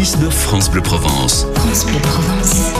6-9 France Bleu Provence. France Bleu Provence.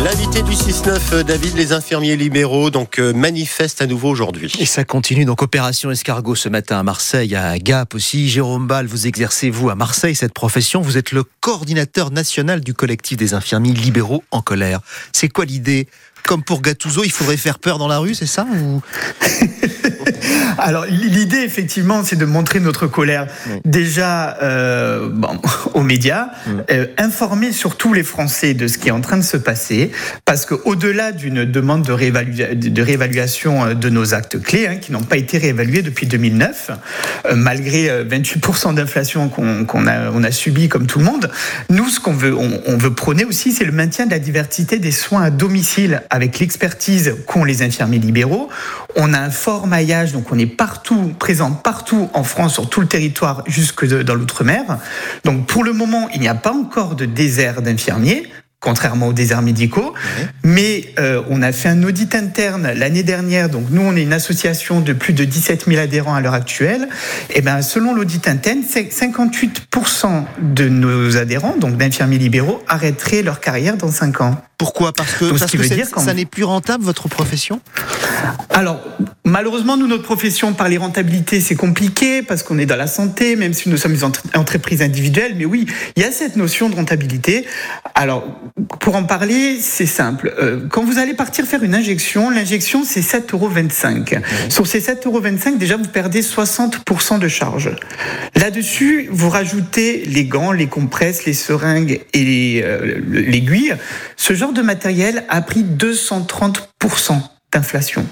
L'invité du 6-9, euh, David, les infirmiers libéraux, donc euh, manifestent à nouveau aujourd'hui. Et ça continue, donc opération escargot ce matin à Marseille, à Gap aussi. Jérôme Ball, vous exercez, vous, à Marseille, cette profession? Vous êtes le coordinateur national du collectif des infirmiers libéraux en colère. C'est quoi l'idée? Comme pour Gattuso, il faudrait faire peur dans la rue, c'est ça ou... Alors l'idée effectivement c'est de montrer notre colère. Déjà euh, bon, aux médias, euh, informer surtout les Français de ce qui est en train de se passer, parce que au-delà d'une demande de, réévalua- de réévaluation euh, de nos actes clés, hein, qui n'ont pas été réévalués depuis 2009, euh, malgré euh, 28% d'inflation qu'on a, on a subi comme tout le monde, nous ce qu'on veut, on, on veut prôner aussi, c'est le maintien de la diversité des soins à domicile. Avec l'expertise qu'ont les infirmiers libéraux. On a un fort maillage, donc on est partout, présent partout en France, sur tout le territoire, jusque dans l'outre-mer. Donc pour le moment, il n'y a pas encore de désert d'infirmiers contrairement aux déserts médicaux. Mais euh, on a fait un audit interne l'année dernière. Donc nous, on est une association de plus de 17 000 adhérents à l'heure actuelle. Et ben, selon l'audit interne, c'est 58% de nos adhérents, donc d'infirmiers libéraux, arrêteraient leur carrière dans 5 ans. Pourquoi? Parce que, Donc, ce parce que dire ça n'est plus rentable, votre profession? Alors, malheureusement, nous, notre profession, par les rentabilités, c'est compliqué parce qu'on est dans la santé, même si nous sommes une entre- entreprise individuelle. Mais oui, il y a cette notion de rentabilité. Alors, pour en parler, c'est simple. Euh, Quand vous allez partir faire une injection, l'injection, c'est 7,25 euros. Sur ces 7,25 euros, déjà, vous perdez 60% de charge. Là-dessus, vous rajoutez les gants, les compresses, les seringues et euh, l'aiguille. Ce genre de matériel a pris 230% d'inflation.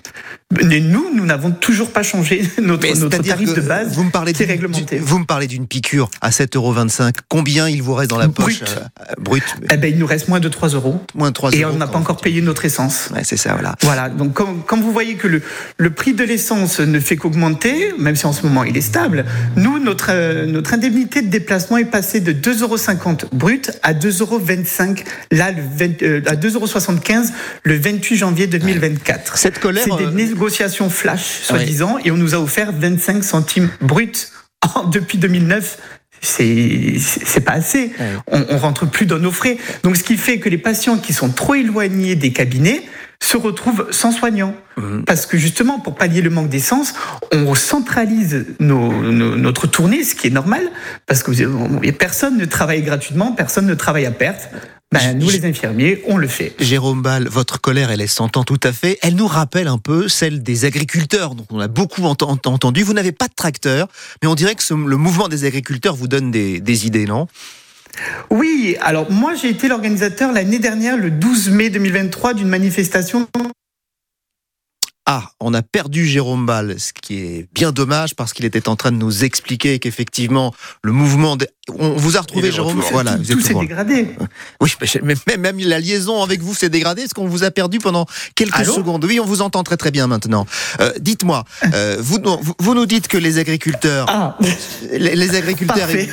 Mais nous, nous n'avons toujours pas changé notre, tarif de base vous me parlez qui est d'une- réglementé. Vous me parlez d'une piqûre à 7,25 euros. Combien il vous reste dans la poche Brut. euh, euh, Brut. Eh ben, il nous reste moins de 3 euros. Moins de 3 Et euros. on n'a pas encore payé notre essence. Ouais, c'est ça, voilà. Voilà, donc quand, quand vous voyez que le, le prix de l'essence ne fait qu'augmenter, même si en ce moment il est stable, nous, notre, euh, notre indemnité de déplacement est passée de 2,50 euros brut à 2,25 euros là, le 20, euh, à 2,75 euros le 28 janvier 2024. Cette colère, C'est des négociations flash, soi-disant, et on nous a offert 25 centimes brut en- depuis 2009 c'est c'est pas assez. On, on rentre plus dans nos frais. Donc, ce qui fait que les patients qui sont trop éloignés des cabinets se retrouvent sans soignant. Parce que justement, pour pallier le manque d'essence, on centralise nos- nos- notre tournée, ce qui est normal, parce que personne ne travaille gratuitement, personne ne travaille à perte. Ben, nous, les infirmiers, on le fait. Jérôme Ball, votre colère, elle s'entend tout à fait. Elle nous rappelle un peu celle des agriculteurs, dont on a beaucoup ent- ent- entendu. Vous n'avez pas de tracteur, mais on dirait que ce- le mouvement des agriculteurs vous donne des, des idées, non? Oui, alors moi j'ai été l'organisateur l'année dernière, le 12 mai 2023, d'une manifestation Ah, on a perdu Jérôme Ball, ce qui est bien dommage parce qu'il était en train de nous expliquer qu'effectivement le mouvement. des- On vous a retrouvé Jérôme. retour. Voilà, tout, vous êtes tout s'est dégradé. Oui, mais même la liaison avec vous s'est dégradée. Est-ce qu'on vous a perdu pendant quelques Allô secondes Oui, on vous entend très très bien maintenant. Euh, Dites-moi, euh, vous, nous dites que les agriculteurs, Ah, les, les agriculteurs. parfait.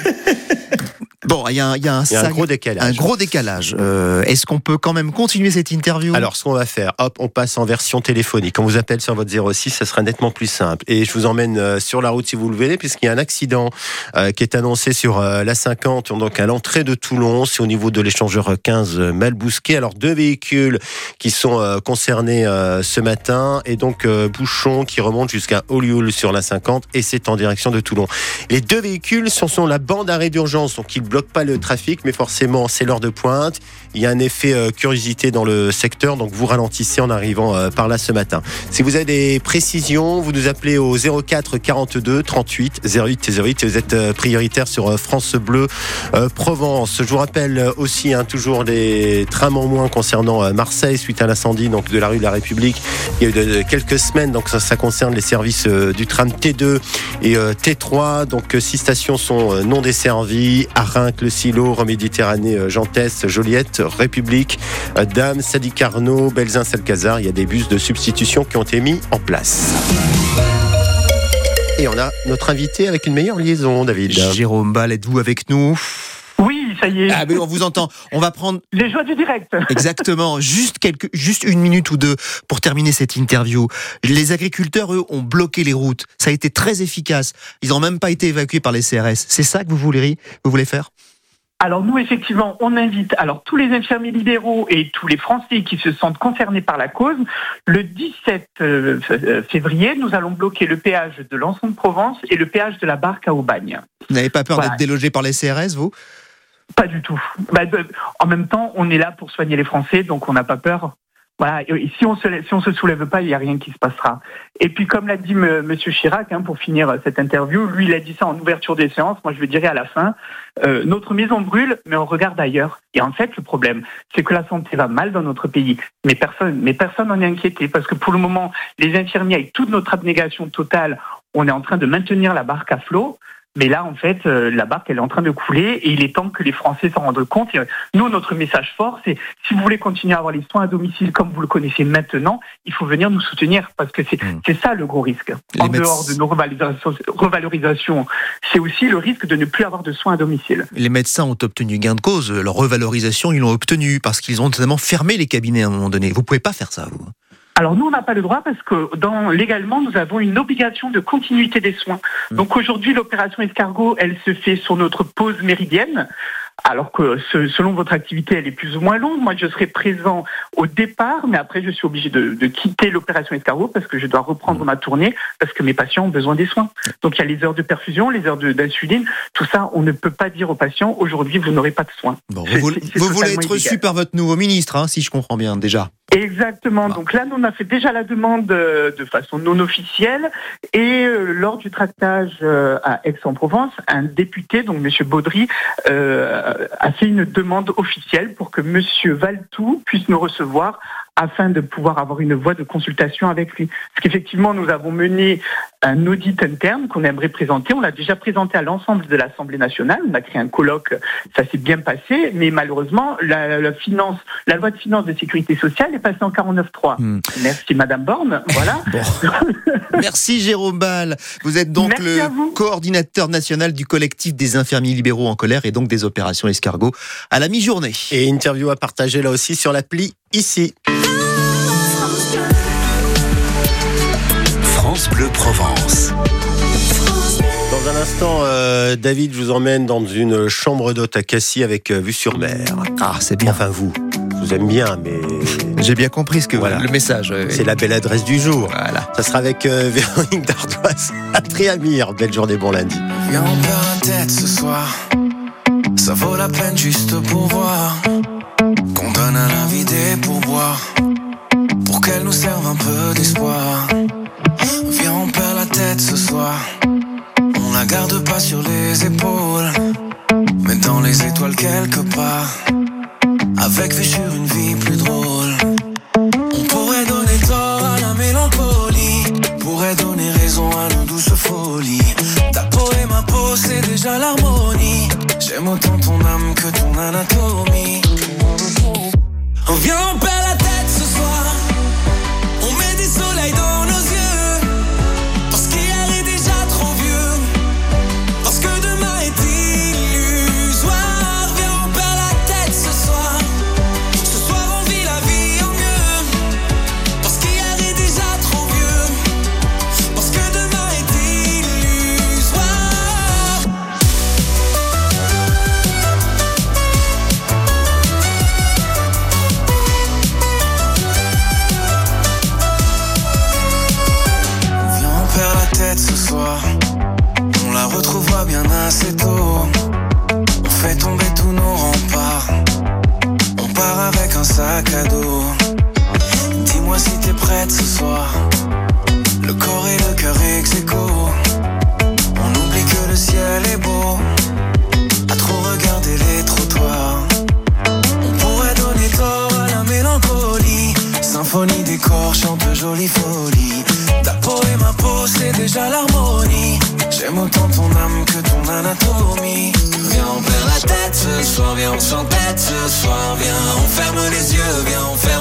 Bon, il y a, un- il y a un, Il y a un sag- gros décalage. un gros décalage. Euh, Est-ce qu'on peut quand même continuer cette interview? Alors, ce qu'on va faire, hop, on passe en version téléphonique. On vous appelle sur votre 06, ça sera nettement plus simple. Et je vous emmène euh, sur la route si vous le voulez, puisqu'il y a un accident euh, qui est annoncé sur euh, la 50, donc à l'entrée de Toulon. C'est au niveau de l'échangeur 15 euh, Malbousquet. Alors, deux véhicules qui sont concernés ce matin, et donc bouchon qui remonte jusqu'à Olioul sur la 50, et c'est en direction de Toulon. Les deux véhicules sont, sont la bande d'arrêt d'urgence, donc ils ne bloquent pas le trafic, mais forcément, c'est l'heure de pointe. Il y a un effet euh, curiosité dans le secteur, donc vous ralentissez en arrivant euh, par là ce matin. Si vous avez des précisions, vous nous appelez au 04 42 38 08 08 et vous êtes euh, prioritaire sur France Bleu Provence. Je vous rappelle aussi hein, toujours les trams en moins concernant Marseille suite à l'incendie donc de la rue de la République. Il y a eu quelques semaines, donc ça, concerne les services du tram T2 et euh, T3. Donc six stations sont non desservies Arinque, Le Silo, Reméditerranée, euh, Gentès, Joliette, République, Dame, Sadi Carnot, Belzin, Salcazar. Il y a des bus de substitution qui ont été mis en place. Et on a notre invité avec une meilleure liaison, David. Jérôme Ball, êtes-vous avec nous? Oui, ça y est. Ah oui, on vous entend. On va prendre Les joies du direct. exactement juste quelques, juste une minute ou deux pour terminer cette interview. Les agriculteurs, eux, ont bloqué les routes. Ça a été très efficace. Ils n'ont même pas été évacués par les CRS. C'est ça que vous voulez, vous voulez faire? Alors nous, effectivement, on invite alors tous les infirmiers libéraux et tous les Français qui se sentent concernés par la cause. Le 17 euh, février, nous allons bloquer le péage de l'Anson de Provence et le péage de la Barque à Aubagne. Vous n'avez pas peur d'être délogé par les CRS, vous? Pas du tout. Bah, en même temps, on est là pour soigner les Français, donc on n'a pas peur. Voilà, et si on se si se soulève pas, il n'y a rien qui se passera. Et puis comme l'a dit M. Monsieur Chirac, hein, pour finir euh, cette interview, lui il a dit ça en ouverture des séances. Moi je le dirais à la fin, euh, notre maison brûle, mais on regarde ailleurs. Et en fait, le problème, c'est que la santé va mal dans notre pays, mais personne, mais personne n'en est inquiété parce que pour le moment, les infirmiers avec toute notre abnégation totale, on est en train de maintenir la barque à flot. Mais là, en fait, euh, la barque, elle est en train de couler et il est temps que les Français s'en rendent compte. nous, notre message fort, c'est si vous voulez continuer à avoir les soins à domicile comme vous le connaissez maintenant, il faut venir nous soutenir parce que c'est hmm. ça le gros risque. en dehors de nos revalorisations, revalorisations c'est aussi le risque de ne plus avoir de soins à domicile. Les médecins ont obtenu gain de cause. Leur revalorisation, ils l'ont obtenu parce qu'ils ont notamment fermé les cabinets à un moment donné. Vous pouvez pas faire ça, vous alors nous, on n'a pas le droit parce que dans, légalement, nous avons une obligation de continuité des soins. Mmh. Donc aujourd'hui, l'opération escargot, elle se fait sur notre pause méridienne alors que selon votre activité, elle est plus ou moins longue. Moi, je serai présent au départ, mais après, je suis obligé de, quitter l'opération escargot parce que je dois reprendre ma tournée parce que mes patients ont besoin des soins. Donc, il y a les heures de perfusion, les heures d'insuline. Tout ça, on ne peut pas dire aux patients aujourd'hui, vous n'aurez pas de soins. vous, voulez être reçu par votre nouveau ministre, hein, si je comprends bien déjà. Exactement. Donc là, nous, on a fait déjà la demande euh, de façon non officielle. Et euh, lors du tractage euh, à Aix-en-Provence, un député, donc M. Baudry, a fait une demande officielle pour que M. Valtou puisse nous recevoir afin de pouvoir avoir une voie de consultation avec lui. Parce qu'effectivement, nous avons mené un audit interne qu'on aimerait présenter. On l'a déjà présenté à l'ensemble de l'Assemblée nationale. On a créé un colloque, ça s'est bien passé, mais malheureusement, la, finance, la loi de finances de sécurité sociale est passée en 49.3. Hmm. Merci Madame Borne. Voilà. Merci Jérôme Ball. Vous êtes donc le coordinateur national du collectif des infirmiers libéraux en colère et donc des opérations escargot à la mi-journée. Et interview à partager là aussi sur l'appli ici. France Bleu Provence. Dans un instant, euh, David, je vous emmène dans une chambre d'hôte à Cassis avec euh, vue sur mer. Ah, c'est bien. Enfin, vous. Je vous aime bien, mais. J'ai bien compris ce que voilà. le message. C'est la belle adresse du jour. Voilà. Ça sera avec euh, Véronique Dardoise à Triamir. Belle journée, bon lundi. Viens, on perd la tête ce soir. Ça vaut la peine juste pour voir. Perd viens, on ferme les yeux, viens, on ferme les yeux.